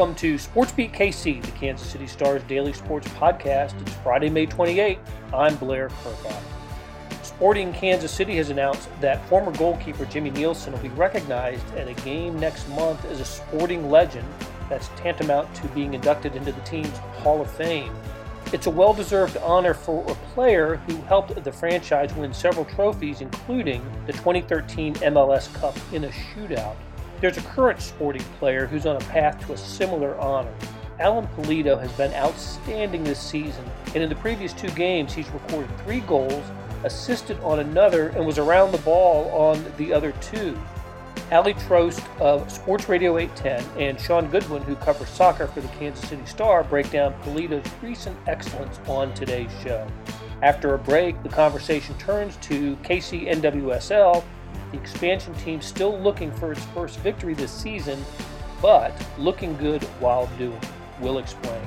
Welcome to Sports Beat KC, the Kansas City Stars daily sports podcast. It's Friday, May 28th. I'm Blair Kerkhoff. Sporting Kansas City has announced that former goalkeeper Jimmy Nielsen will be recognized at a game next month as a sporting legend that's tantamount to being inducted into the team's Hall of Fame. It's a well deserved honor for a player who helped the franchise win several trophies, including the 2013 MLS Cup in a shootout. There's a current sporting player who's on a path to a similar honor. Alan Pulido has been outstanding this season, and in the previous two games, he's recorded three goals, assisted on another, and was around the ball on the other two. Aly Trost of Sports Radio 810 and Shaun Goodwin, who covers soccer for the Kansas City Star, break down Pulido's recent excellence on today's show. After a break, the conversation turns to KC NWSL the expansion team still looking for its first victory this season, but looking good while doing. We'll explain.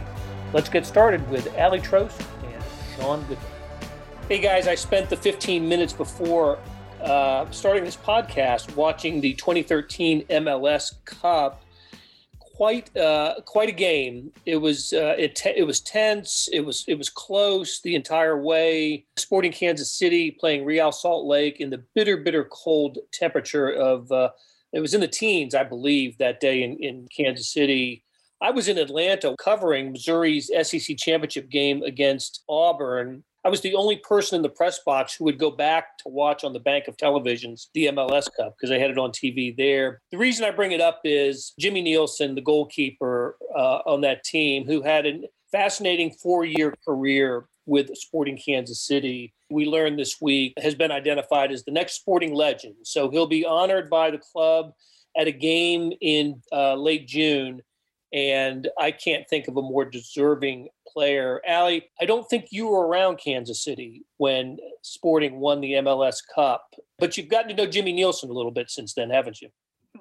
Let's get started with Aly Trost and Shaun Goodwin. Hey guys, I spent the 15 minutes before uh, starting this podcast watching the 2013 MLS Cup quite uh, quite a game. It was uh, it te- it was tense. It was it was close the entire way. Sporting Kansas City playing Real Salt Lake in the bitter bitter cold temperature of uh, it was in the teens, I believe, that day in, in Kansas City. I was in Atlanta covering Missouri's SEC championship game against Auburn I was the only person in the press box who would go back to watch on the bank of televisions the MLS Cup because I had it on TV there. The reason I bring it up is Jimmy Nielsen, the goalkeeper uh, on that team, who had a fascinating four year career with Sporting Kansas City. We learned this week has been identified as the next sporting legend. So he'll be honored by the club at a game in uh, late June. And I can't think of a more deserving player. Aly, I don't think you were around Kansas City when Sporting won the MLS Cup, but you've gotten to know Jimmy Nielsen a little bit since then, haven't you?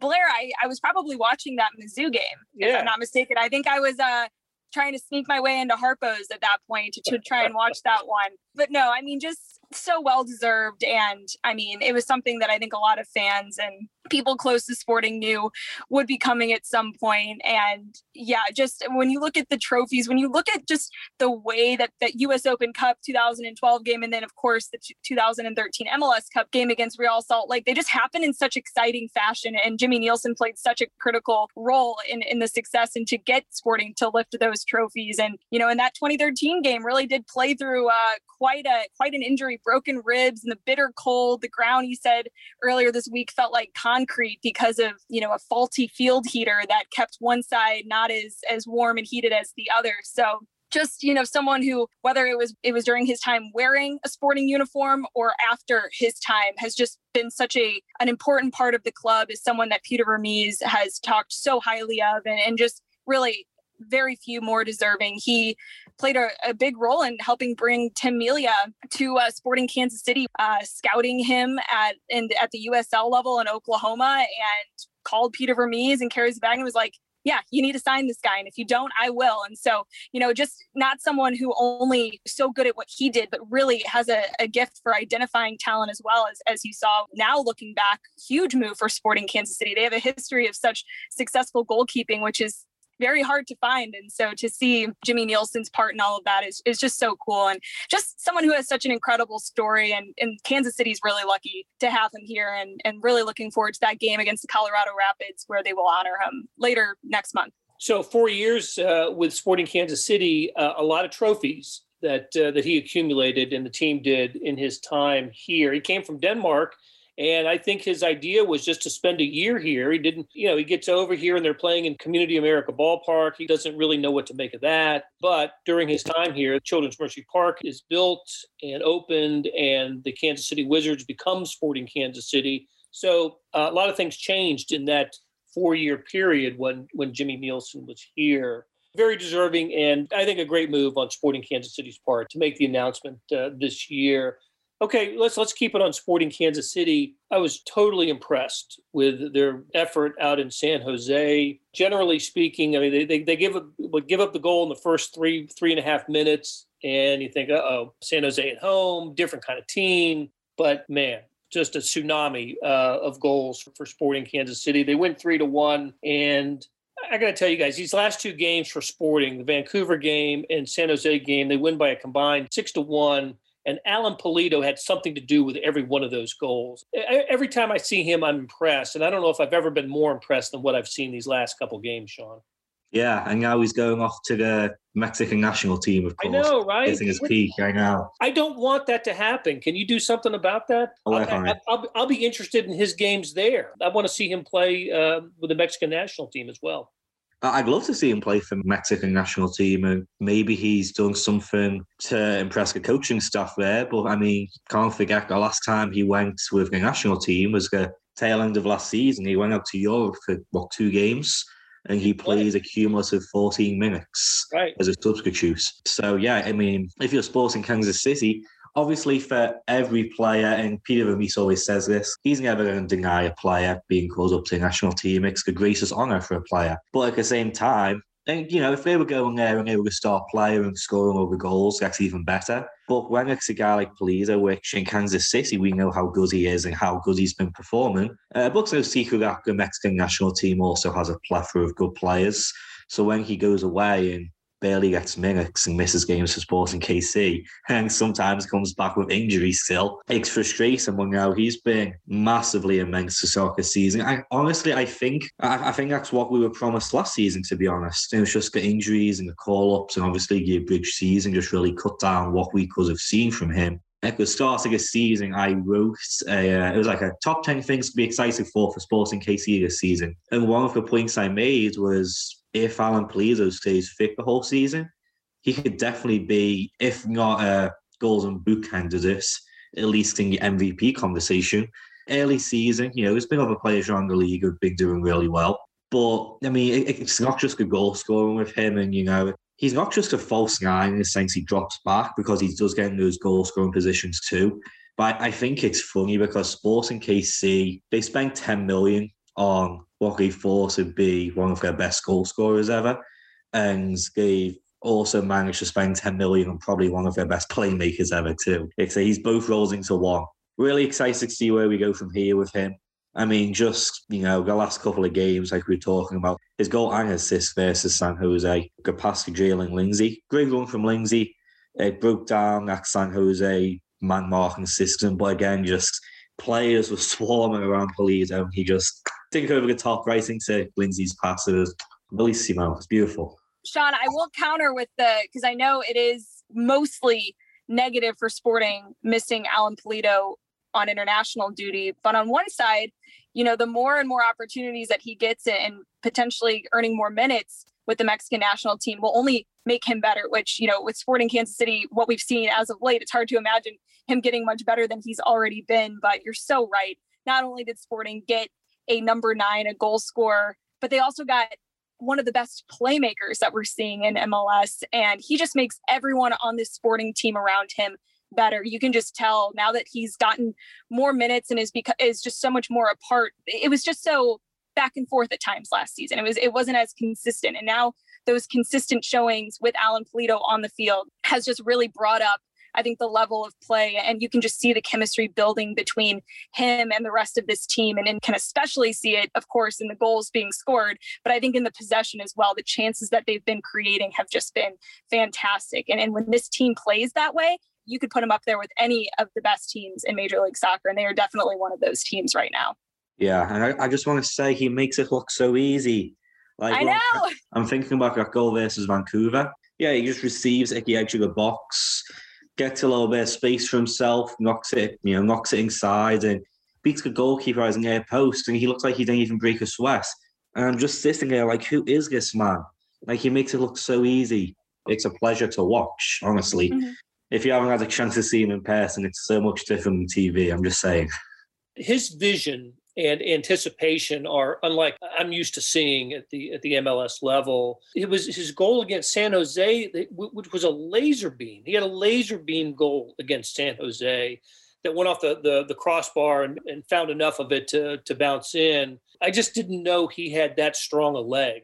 Blair, I, I was probably watching that Mizzou game, yeah. if I'm not mistaken. I think I was uh, trying to sneak my way into Harpo's at that point to, to try and watch that one. But no, I mean, just so well deserved. And I mean, it was something that I think a lot of fans and people close to sporting knew would be coming at some point. And yeah just when you look at the trophies when you look at just the way that that us open cup 2012 game and then of course the 2013 mls cup game against real salt lake they just happen in such exciting fashion. And jimmy nielsen played such a critical role in in the success and to get sporting to lift those trophies. And you know in that 2013 game really did play through uh, quite a quite an injury broken ribs and the bitter cold. The ground he said earlier this week felt like concrete because of you know a faulty field heater that kept one side not as as warm and heated as the other. So just you know someone who whether it was it was during his time wearing a sporting uniform or after his time has just been such a an important part of the club is someone that Peter Vermes has talked so highly of and, and just really very few more deserving. He played a, a big role in helping bring Tim Melia to uh, Sporting Kansas City, uh, scouting him at in, at the USL level in Oklahoma, and called Peter Vermes and Kerry and was like, yeah, you need to sign this guy. And if you don't, I will. And so, you know, just not someone who only so good at what he did, but really has a, a, gift for identifying talent as well as, as you saw now looking back, huge move for sporting Kansas City. They have a history of such successful goalkeeping, which is very hard to find. And so to see Jimmy Nielsen's part in all of that is, is just so cool. And just someone who has such an incredible story. And, and Kansas City's really lucky to have him here and, and really looking forward to that game against the Colorado Rapids where they will honor him later next month. So four years uh, with Sporting Kansas City, uh, a lot of trophies that uh, that he accumulated and the team did in his time here. He came from Denmark and I think his idea was just to spend a year here. He didn't, you know, he gets over here and they're playing in Community America Ballpark. He doesn't really know what to make of that. But during his time here, Children's Mercy Park is built and opened, and the Kansas City Wizards become Sporting Kansas City. So uh, a lot of things changed in that four year period when, when Jimmy Nielsen was here very deserving and I think a great move on Sporting Kansas City's part to make the announcement uh, this year. Okay, let's let's keep it on Sporting Kansas City. I was totally impressed with their effort out in San Jose. Generally speaking, I mean they they, they give up would give up the goal in the first three three and a half minutes, and you think, uh oh, San Jose at home, different kind of team. But man, just a tsunami uh, of goals for Sporting Kansas City. They went three to one, and I got to tell you guys, these last two games for Sporting, the Vancouver game and San Jose game, they win by a combined six to one. And Alan Pulido had something to do with every one of those goals. Every time I see him, I'm impressed. And I don't know if I've ever been more impressed than what I've seen these last couple games, Shaun. Yeah, and now he's going off to the Mexican national team, of course. I know, right? Hitting his peak right now. I don't want that to happen. Can you do something about that? I'll, I, will I'll be interested in his games there. I want to see him play uh, with the Mexican national team as well. Uh, I'd love to see him play for the Mexican national team, and maybe he's done something to impress the coaching staff there. But I mean, can't forget the last time he went with the national team was the tail end of last season. He went out to Europe for what two games and he plays right. a cumulative 14 minutes right. as a substitute. So, yeah, I mean, if you're sporting Kansas City, obviously for every player, and Peter Vermes always says this, he's never going to deny a player being called up to the national team. It's the greatest honour for a player. But at the same time, and you know, if they were going there and they were a star player and scoring the goals, that's even better. But when it's a guy like Pulido, which in Kansas City we know how good he is and how good he's been performing, uh, but no secret that the Mexican national team also has a plethora of good players. So when he goes away and barely gets minutes and misses games for Sporting KC, and sometimes comes back with injury still. It's frustrating when now he's been massively immense to soccer season. I honestly, I think, I, I, think that's what we were promised last season. To be honest, it was just the injuries and the call ups, and obviously the bridge season just really cut down what we could have seen from him. At the start of the season, I wrote a, uh, it was like a top 10 things to be excited for for Sporting KC this season. And one of the points I made was if Alan Pulido stays fit the whole season, he could definitely be, if not uh, a golden boot candidate, at least in the MVP conversation. Early season, you know, there's been other players around the league who've been doing really well. But I mean, it's not just a goal scoring with him, and you know, he's not just a false nine in the sense he drops back because he does get in those goal scoring positions too. But I think it's funny because Sporting KC they spent 10 million on they thought to be one of their best goal scorers ever. And they've also managed to spend 10 million on probably one of their best playmakers ever, too. It's he's both roles into one. Really excited to see where we go from here with him. I mean, just, you know, the last couple of games, like we were talking about, his goal and assist versus San Jose, good pass to Jaylin Lindsey. Great run from Lindsey. It broke down that San Jose man marking system, but again, just players were swarming around Pulido. He just didn't over the top right into Lindsey's pass. It was bellissimo. It's beautiful. Shaun, I will counter with the because I know it is mostly negative for Sporting missing Alan Pulido on international duty. But on one side, you know, the more and more opportunities that he gets and potentially earning more minutes with the Mexican national team will only make him better, which, you know, with Sporting Kansas City, what we've seen as of late, it's hard to imagine him getting much better than he's already been. But you're so right. Not only did Sporting get a number nine, a goal scorer, but they also got one of the best playmakers that we're seeing in MLS. And he just makes everyone on this sporting team around him better. You can just tell now that he's gotten more minutes and is because is just so much more apart. It was just so back and forth at times last season. It was it wasn't as consistent. And now those consistent showings with Alan Pulido on the field has just really brought up I think the level of play and you can just see the chemistry building between him and the rest of this team and, and can especially see it of course in the goals being scored but I think in the possession as well the chances that they've been creating have just been fantastic and, and when this team plays that way you could put them up there with any of the best teams in Major League Soccer and they are definitely one of those teams right now. Yeah, and I, I just want to say he makes it look so easy. Like I know. I'm thinking about that goal versus Vancouver. Yeah, he just receives at the edge of the box gets a little bit of space for himself, knocks it, you know, knocks it inside and beats the goalkeeper as an air post, and he looks like he didn't even break a sweat. And I'm just sitting there like, who is this man? Like he makes it look so easy. It's a pleasure to watch, honestly. Mm-hmm. If you haven't had a chance to see him in person, it's so much different than TV. I'm just saying. His vision and anticipation are unlike I'm used to seeing at the at the MLS level. It was his goal against San Jose, which was a laser beam. He had a laser beam goal against San Jose that went off the the, the crossbar and, and found enough of it to to bounce in. I just didn't know he had that strong a leg.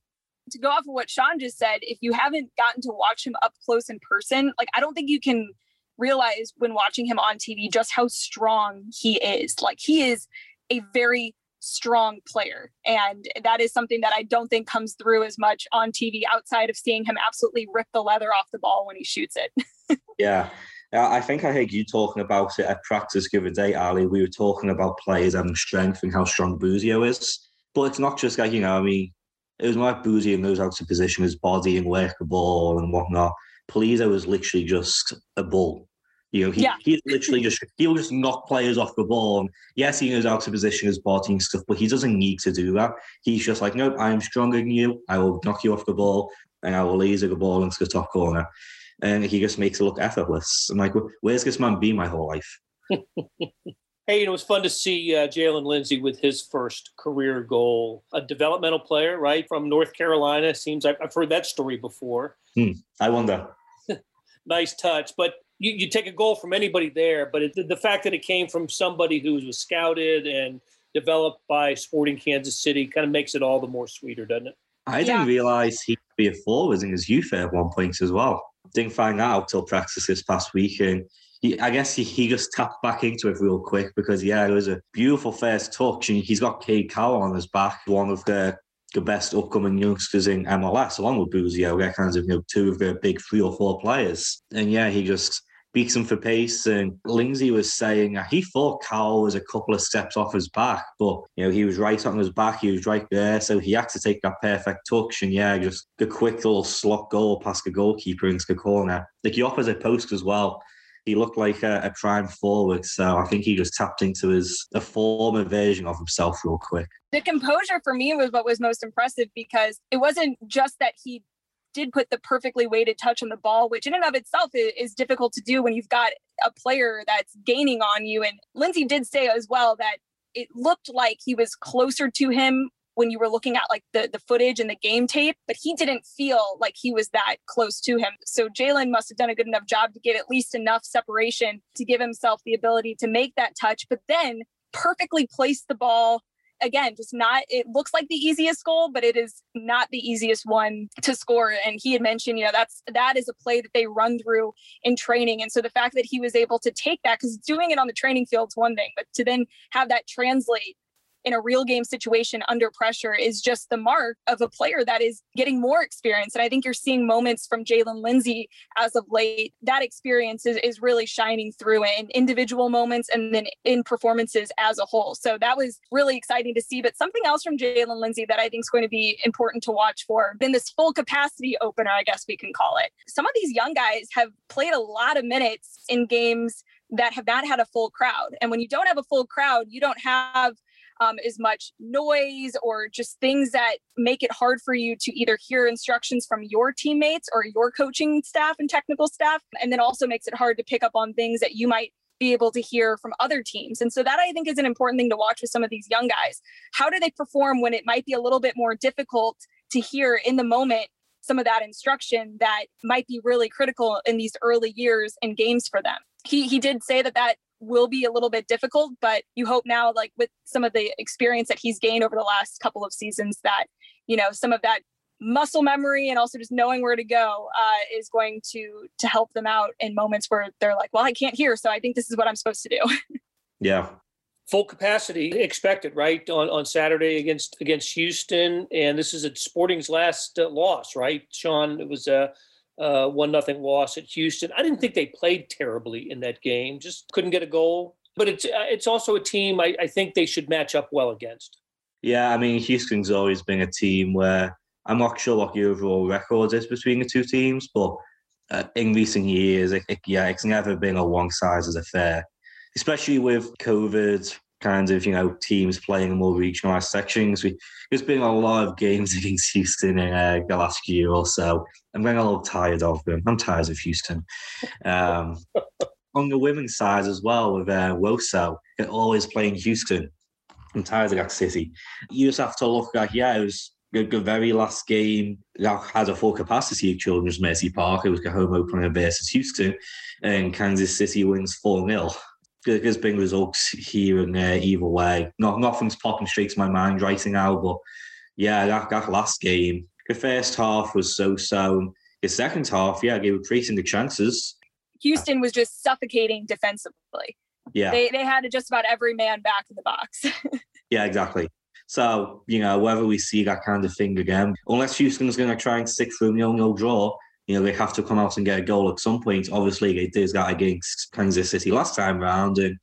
To go off of what Shaun just said, if you haven't gotten to watch him up close in person, like I don't think you can realize when watching him on TV just how strong he is. Like he is a very strong player. And that is something that I don't think comes through as much on TV outside of seeing him absolutely rip the leather off the ball when he shoots it. yeah. I think I heard you talking about it at practice the other day, Aly. We were talking about players having strength and how strong Busio is. But it's not just like, you know, I mean, it was like Busio knows how to position his body and work the ball and whatnot. Pulido was literally just a bull. You know, he, yeah. he's literally just he'll just knock players off the ball. And yes, he knows out to position his body and stuff, but he doesn't need to do that. He's just like, nope, I'm stronger than you. I will knock you off the ball and I will laser the ball into the top corner. And he just makes it look effortless. I'm like, where's this man been my whole life? Hey, you know, it was fun to see uh, Jaylin Lindsey with his first career goal. A developmental player, right, from North Carolina. Seems I've, I've heard that story before. Hmm, I wonder. nice touch. But you, you take a goal from anybody there, but it, the fact that it came from somebody who was scouted and developed by Sporting Kansas City kind of makes it all the more sweeter, doesn't it? I didn't realize he'd be a forward in his youth at one point as well. Didn't find that out till practice this past week. And he, I guess he, he just tapped back into it real quick because, yeah, it was a beautiful first touch. And he's got Cade Cowell on his back, one of the the best upcoming youngsters in MLS, along with Busio. They're kind of you know two of the big three or four players. And yeah, he just beats him for pace. And Lindsey was saying uh, he thought Cowell was a couple of steps off his back, but you know he was right on his back. He was right there, so he had to take that perfect touch. And yeah, just the quick little slot goal past the goalkeeper into the corner, like he the opposite post as well he looked like a, a, prime forward. So I think he just tapped into his a former version of himself real quick. The composure for me was what was most impressive because it wasn't just that he did put the perfectly weighted touch on the ball, which in and of itself is, is difficult to do when you've got a player that's gaining on you. And Lindsey did say as well that it looked like he was closer to him when you were looking at like the, the footage and the game tape, but he didn't feel like he was that close to him. So Jaylin must have done a good enough job to get at least enough separation to give himself the ability to make that touch, but then perfectly place the ball again just not it looks like the easiest goal but it is not the easiest one to score. And he had mentioned you know that's that is a play that they run through in training. And so the fact that he was able to take that because doing it on the training field is one thing but to then have that translate in a real game situation under pressure is just the mark of a player that is getting more experience. And I think you're seeing moments from Jaylin Lindsey as of late. That experience is, is really shining through in individual moments and then in performances as a whole. So that was really exciting to see. But something else from Jaylin Lindsey that I think is going to be important to watch for in this full capacity opener, I guess we can call it. Some of these young guys have played a lot of minutes in games that have not had a full crowd. And when you don't have a full crowd, you don't have um, as much noise or just things that make it hard for you to either hear instructions from your teammates or your coaching staff and technical staff. And then also makes it hard to pick up on things that you might be able to hear from other teams. And so that I think is an important thing to watch with some of these young guys. How do they perform when it might be a little bit more difficult to hear in the moment some of that instruction that might be really critical in these early years and games for them? He he did say that that will be a little bit difficult, but you hope now, like with some of the experience that he's gained over the last couple of seasons, that, you know, some of that muscle memory and also just knowing where to go uh, is going to to help them out in moments where they're like well i can't hear so i think this is what i'm supposed to do. Yeah. Full capacity expected right on, on saturday against against houston and this is a sporting's last uh, loss right? Shaun it was a uh, one nothing loss at Houston. I didn't think they played terribly in that game. Just couldn't get a goal. But it's uh, it's also a team I, I think they should match up well against. Yeah, I mean Houston's always been a team where I'm not sure what the overall record is between the two teams, but uh, in recent years, it, it, yeah, it's never been a one size affair. Especially with COVID, kind of, you know, teams playing more regionalized sections. We, there's been a lot of games against Houston in uh, the last year or so. I'm getting a little tired of them. I'm tired of Houston. Um, on the women's side as well, with uh, Woso, they're always playing Houston. I'm tired of that city. You just have to look like, yeah, it was the, the very last game that had a full capacity of Children's Mercy Park. It was the home opener versus Houston, and Kansas City wins 4 0 there's been results here and there either way. Not nothing's popping straight to my mind right now, but yeah, that, that last game, the first half was so so. The second half, yeah, they were creating the chances. Houston was just suffocating defensively. Yeah, they they had just about every man back in the box. Yeah, exactly. So, you know, whether we see that kind of thing again, unless Houston's going to try and stick through nil nil draw, you know, they have to come out and get a goal at some point. Obviously, they did that against Kansas City last time round, and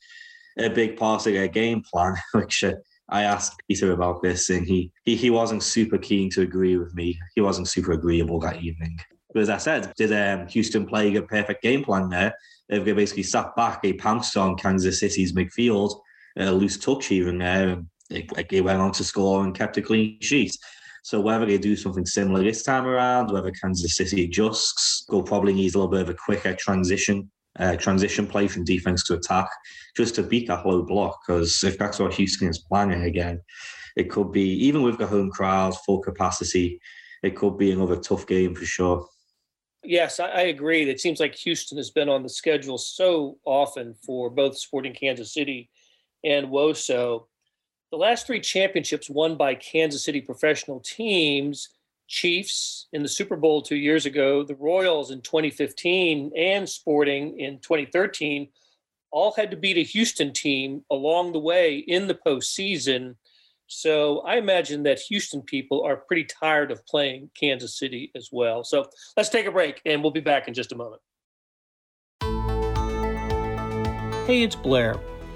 a big part of their game plan, which uh, I asked Peter about this, and he, he he wasn't super keen to agree with me. He wasn't super agreeable that evening. But as I said, did um, Houston play a perfect game plan there? They basically sat back, they pounced on Kansas City's midfield, a loose touch and there, and they, they went on to score and kept a clean sheet. So whether they do something similar this time around, whether Kansas City adjusts, will probably need a little bit of a quicker transition uh, transition play from defense to attack just to beat that low block. Because if that's what Houston is planning again, it could be even with the home crowd, full capacity, it could be another tough game for sure. Yes, I, agree. It seems like Houston has been on the schedule so often for both Sporting Kansas City and WOSO. The last three championships won by Kansas City professional teams Chiefs in the Super Bowl two years ago, the Royals in 2015, and Sporting in 2013 all had to beat a Houston team along the way in the postseason. So I imagine that Houston people are pretty tired of playing Kansas City as well. So let's take a break and we'll be back in just a moment. Hey, it's Blair.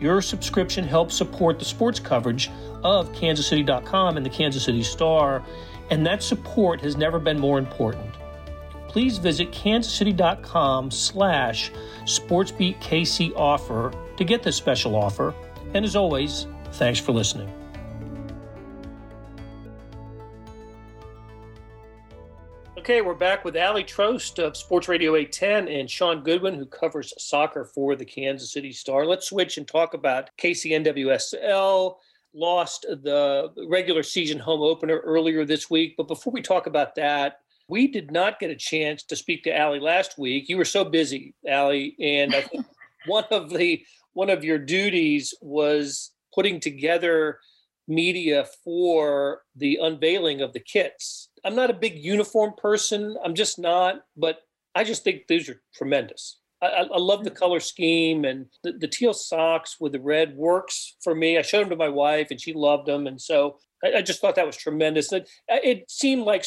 Your subscription helps support the sports coverage of kansascity.com and the Kansas City Star, and that support has never been more important. Please visit kansascity.com slash sportsbeatkc offer to get this special offer. And as always, thanks for listening. Okay, we're back with Aly Trost of Sports Radio 810 and Shaun Goodwin, who covers soccer for the Kansas City Star. Let's switch and talk about KCNWSL lost the regular season home opener earlier this week. But before we talk about that, we did not get a chance to speak to Aly last week. You were so busy, Aly, and I think one of the one of your duties was putting together media for the unveiling of the kits. I'm not a big uniform person. I'm just not, but I just think these are tremendous. I, I, love the hmm. color scheme and the, the, teal socks with the red works for me. I showed them to my wife and she loved them. And so I, I just thought that was tremendous. It, it seemed like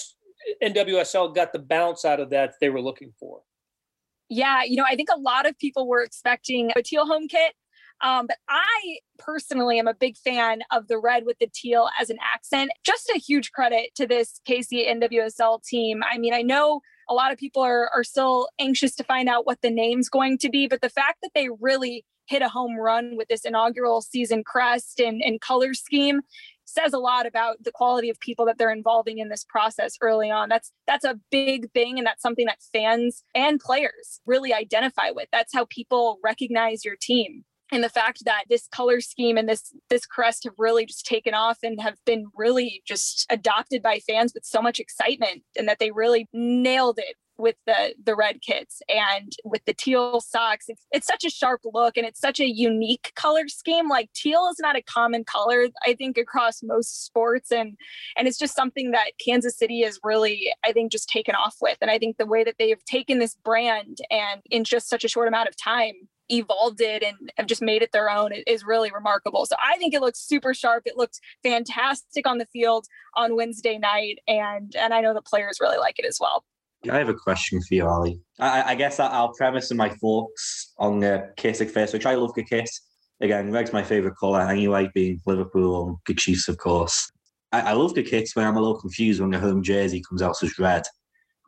NWSL got the bounce out of that they were looking for. Yeah, you know, I think a lot of people were expecting a teal home kit. Um, but I personally am a big fan of the red with the teal as an accent. Just a huge credit to this KC NWSL team. I mean, I know a lot of people are, are still anxious to find out what the name's going to be, but the fact that they really hit a home run with this inaugural season crest and, and color scheme says a lot about the quality of people that they're involving in this process early on. That's that's a big thing and that's something that fans and players really identify with. That's how people recognize your team and the fact that this color scheme and this this crest have really just taken off and have been really just adopted by fans with so much excitement and that they really nailed it with the the red kits and with the teal socks. It's, it's such a sharp look and it's such a unique color scheme. Like teal is not a common color i think across most sports and and it's just something that kansas city is really i think just taken off with. And i think the way that they've taken this brand and in just such a short amount of time evolved it and have just made it their own is really remarkable. So I think it looks super sharp. It looks fantastic on the field on Wednesday night, and and I know the players really like it as well. I have a question for you, Aly. I, I guess I'll premise my thoughts on the Kasich first, which I love the kit. Again, red's my favourite colour anyway, being Liverpool and the Chiefs, of course. I, I love the kits when I'm a little confused when the home jersey comes out as red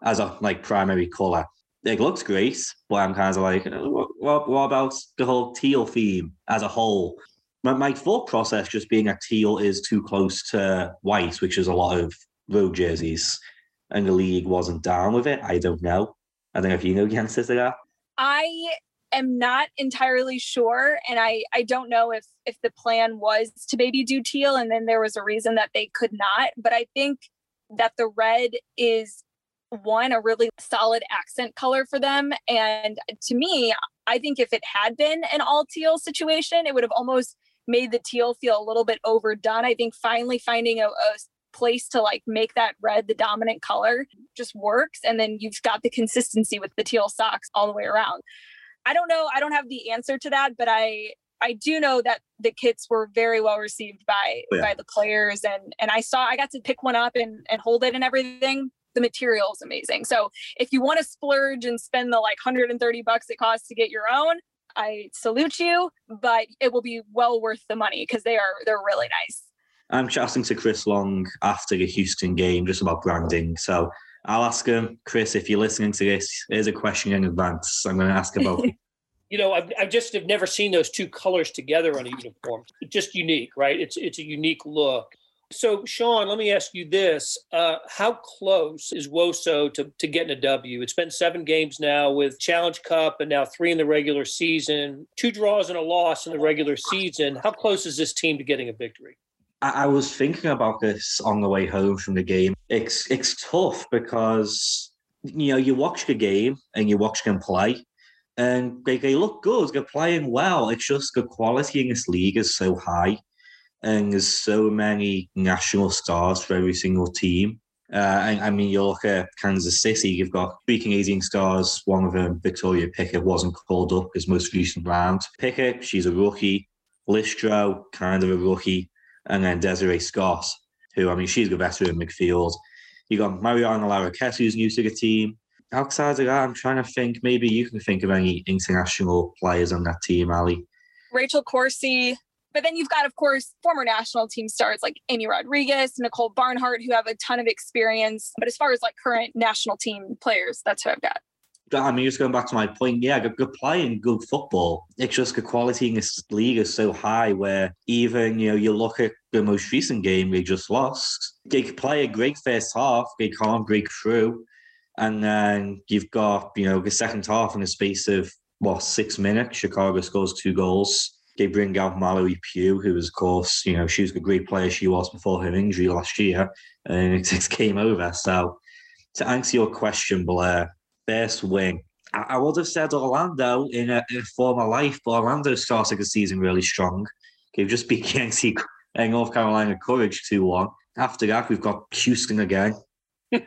as a like primary colour it looks great, but I'm kind of like, uh, what, what about the whole teal theme as a whole? My, my thought process just being a teal is too close to white, which is a lot of road jerseys, and the league wasn't down with it. I don't know. I don't know if you know the answer to that. I am not entirely sure and I I don't know if if the plan was to maybe do teal and then there was a reason that they could not, but I think that the red is one a really solid accent color for them and to me I think if it had been an all teal situation, it would have almost made the teal feel a little bit overdone. I think finally finding a, a place to like make that red the dominant color just works. And then you've got the consistency with the teal socks all the way around. I don't know. I don't have the answer to that, but I I do know that the kits were very well received by oh, yeah. by the players and and I saw I got to pick one up and and hold it and everything. The material is amazing. So if you want to splurge and spend the like 130 bucks it costs to get your own, I salute you, but it will be well worth the money because they are they're really nice. I'm chatting to Chris Long after the Houston game just about branding. So I'll ask him, Chris, if you're listening to this, here's a question in advance. I'm going to ask about. you know, I've, I've just have never seen those two colors together on a uniform. It's just unique, right? It's it's a unique look. So, Shaun, let me ask you this: uh, How close is WOSO to, to getting a W? It's been seven games now with Challenge Cup, and now three in the regular season. Two draws and a loss in the regular season. How close is this team to getting a victory? I, was thinking about this on the way home from the game. It's it's tough because you know you watch the game and you watch them play, and they, they look good. They're playing well. It's just the quality in this league is so high, and there's so many national stars for every single team. Uh, I, I, mean, you look at Kansas City, you've got three Canadian stars. One of them, Victoria Pickett, wasn't called up his most recent round. Pickett, she's a rookie. Listro, kind of a rookie and then Desiree Scott, who I mean she's the veteran midfield. You got Mariana Larroquette, who's new to the team. Outside of that, I'm trying to think. Maybe you can think of any international players on that team, Aly. Rachel Corsie. But then you've got, of course, former national team stars like Amy Rodriguez, Nicole Barnhart, who have a ton of experience. But as far as like current national team players, that's who I've got. I mean, just going back to my point, yeah, good, playing good football. It's just the quality in this league is so high where even, you know, you look at the most recent game they just lost, they play a great first half, they can't break through. And then you've got, you know, the second half in the space of, what, six minutes, Chicago scores two goals. They bring out Mallory Pugh, who was, of course, you know, she was a great player she was before her injury last year, and it, just came over. So to answer your question, Blair, best wing. I, I would have said Orlando in a, in a former life, but Orlando started the season really strong. They've just beat Yankee and uh, North Carolina Courage 2 1. After that, we've got Houston again. and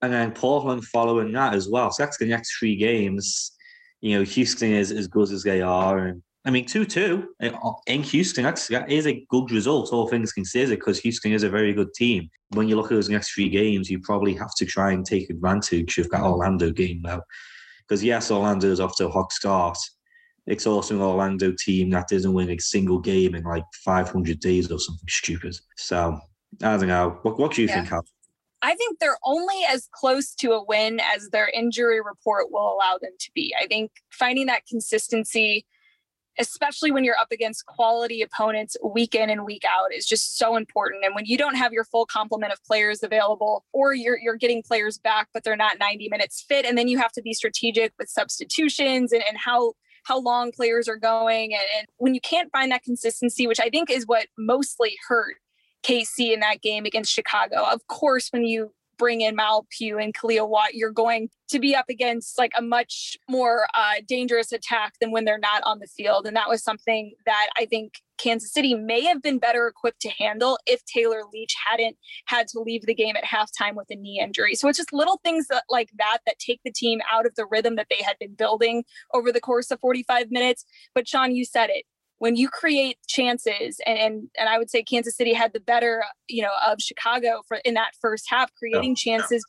then Portland following that as well. So that's the next three games. You know, Houston is as good as they are, and I mean, 2 2 uh, in Houston, that's, that is a good result, all things considered, because Houston is a very good team. When you look at those next three games, you probably have to try and take advantage of that Orlando game now. Because, yes, Orlando is off to a hot start. It's also an Orlando team that doesn't win a single game in like 500 days or something stupid. So, I don't know. What, what do you yeah. think, Al? I think they're only as close to a win as their injury report will allow them to be. I think finding that consistency especially when you're up against quality opponents week in and week out is just so important and when you don't have your full complement of players available or you're you're getting players back but they're not 90 minutes fit and then you have to be strategic with substitutions and, and how how long players are going and, and when you can't find that consistency which i think is what mostly hurt KC in that game against Chicago. Of course, when you bring in Mal Pugh and Kealia Watt, you're going to be up against like a much more uh, dangerous attack than when they're not on the field. And that was something that I think Kansas City may have been better equipped to handle if Taylor Leach hadn't had to leave the game at halftime with a knee injury. So it's just little things that, like that that take the team out of the rhythm that they had been building over the course of 45 minutes. But Shaun, you said it when you create chances and, and and I would say Kansas City had the better you know of Chicago for in that first half creating yeah. chances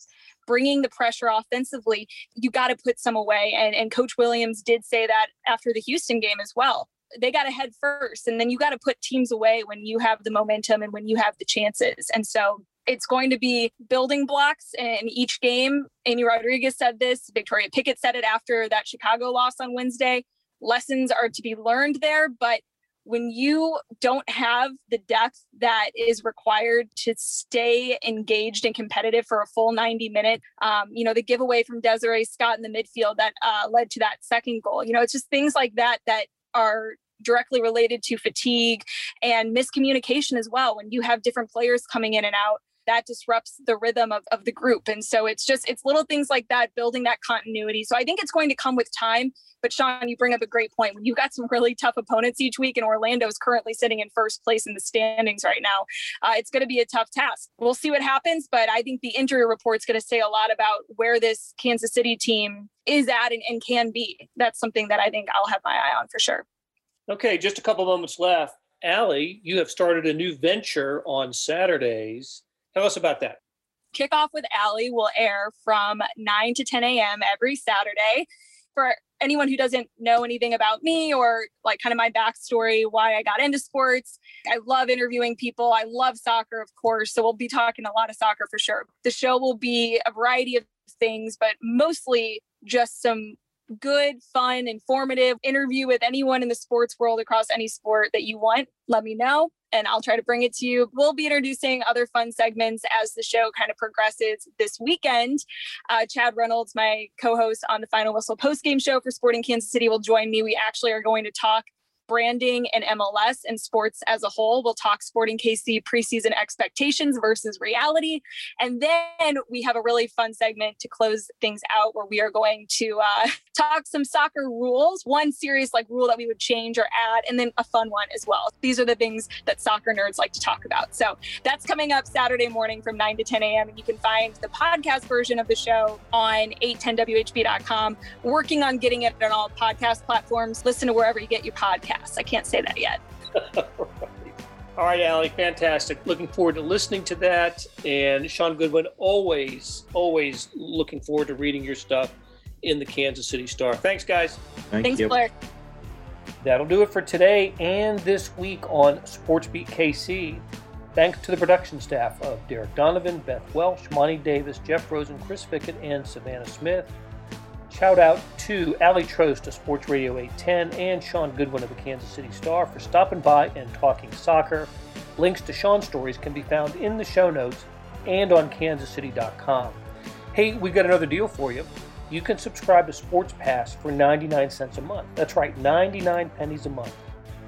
bringing the pressure offensively you got to put some away and and coach Williams did say that after the Houston game as well they got to head first and then you got to put teams away when you have the momentum and when you have the chances and so it's going to be building blocks in each game. Amy Rodriguez said this. Victoria Pickett said it after that Chicago loss on Wednesday lessons are to be learned there, but when you don't have the depth that is required to stay engaged and competitive for a full 90 minute um, you know, the giveaway from Desiree Scott in the midfield that uh, led to that second goal, you know, it's just things like that that are directly related to fatigue and miscommunication as well. When you have different players coming in and out, that disrupts the rhythm of, of the group. And so it's just, it's little things like that, building that continuity. So I think it's going to come with time. But Shaun, you bring up a great point. When you've got some really tough opponents each week, and Orlando is currently sitting in first place in the standings right now, uh, it's going to be a tough task. We'll see what happens. But I think the injury report is going to say a lot about where this Kansas City team is at and, and can be. That's something that I think I'll have my eye on for sure. Okay, just a couple moments left. Aly, you have started a new venture on Saturdays. Tell us about that. Kickoff with Aly will air from 9 to 10 a.m. every Saturday. For anyone who doesn't know anything about me or like kind of my backstory, why I got into sports, I love interviewing people. I love soccer, of course. So we'll be talking a lot of soccer for sure. The show will be a variety of things, but mostly just some good, fun, informative interview with anyone in the sports world across any sport that you want, let me know and I'll try to bring it to you. We'll be introducing other fun segments as the show kind of progresses this weekend. Uh, Chad Reynolds, my co host on the Final Whistle post game show for Sporting Kansas City, will join me. We actually are going to talk branding and MLS and sports as a whole. We'll talk Sporting KC preseason expectations versus reality. And then we have a really fun segment to close things out where we are going to uh, talk some soccer rules, one serious like rule that we would change or add, and then a fun one as well. These are the things that soccer nerds like to talk about. So that's coming up Saturday morning from 9 to 10 a.m. And you can find the podcast version of the show on 810WHB.com. Working on getting it on all podcast platforms. Listen to wherever you get your podcast. I can't say that yet. All right, Aly, fantastic. Looking forward to listening to that. And Shaun Goodwin, always, always looking forward to reading your stuff in the Kansas City Star. Thanks, guys. Thank Thanks, you. Blair. That'll do it for today and this week on SportsBeat KC. Thanks to the production staff of Derek Donovan, Beth Welsh, Monty Davis, Jeff Rosen, Chris Fickett, and Savannah Smith. Shout out to Aly Trost of Sports Radio 810 and Shaun Goodwin of the Kansas City Star for stopping by and talking soccer. Links to Shaun's stories can be found in the show notes and on kansascity.com. Hey, we got another deal for you. You can subscribe to Sports Pass for 99 cents a month. That's right, 99 pennies a month.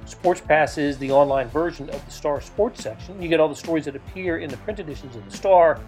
Sports Pass is the online version of the Star Sports section. You get all the stories that appear in the print editions of the Star,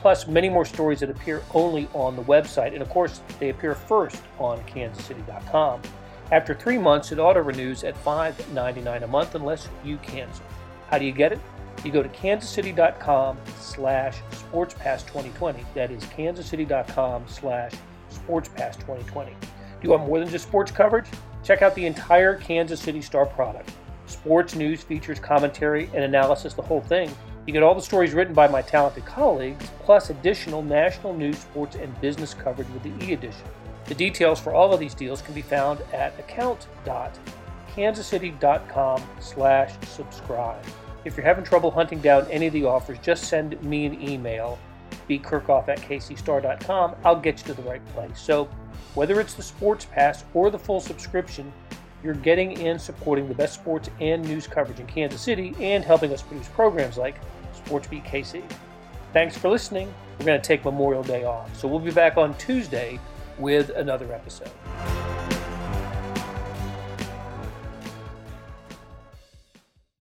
plus many more stories that appear only on the website. And of course, they appear first on kansascity.com. After three months, it auto renews at $5.99 a month unless you cancel. How do you get it? You go to kansascity.com slash sportspass2020. That is kansascity.com slash sportspass2020. Do you want more than just sports coverage? Check out the entire Kansas City Star product. Sports news, features, commentary, and analysis, the whole thing you get all the stories written by my talented colleagues, plus additional national news, sports, and business coverage with the e-edition. The details for all of these deals can be found at account.kansascity.com slash subscribe. If you're having trouble hunting down any of the offers, just send me an email, bkerkhoff at kcstar.com. I'll get you to the right place. So whether it's the sports pass or the full subscription, you're getting in supporting the best sports and news coverage in Kansas City and helping us produce programs like SportsBeat KC. Thanks for listening. We're going to take Memorial Day off, so we'll be back on Tuesday with another episode.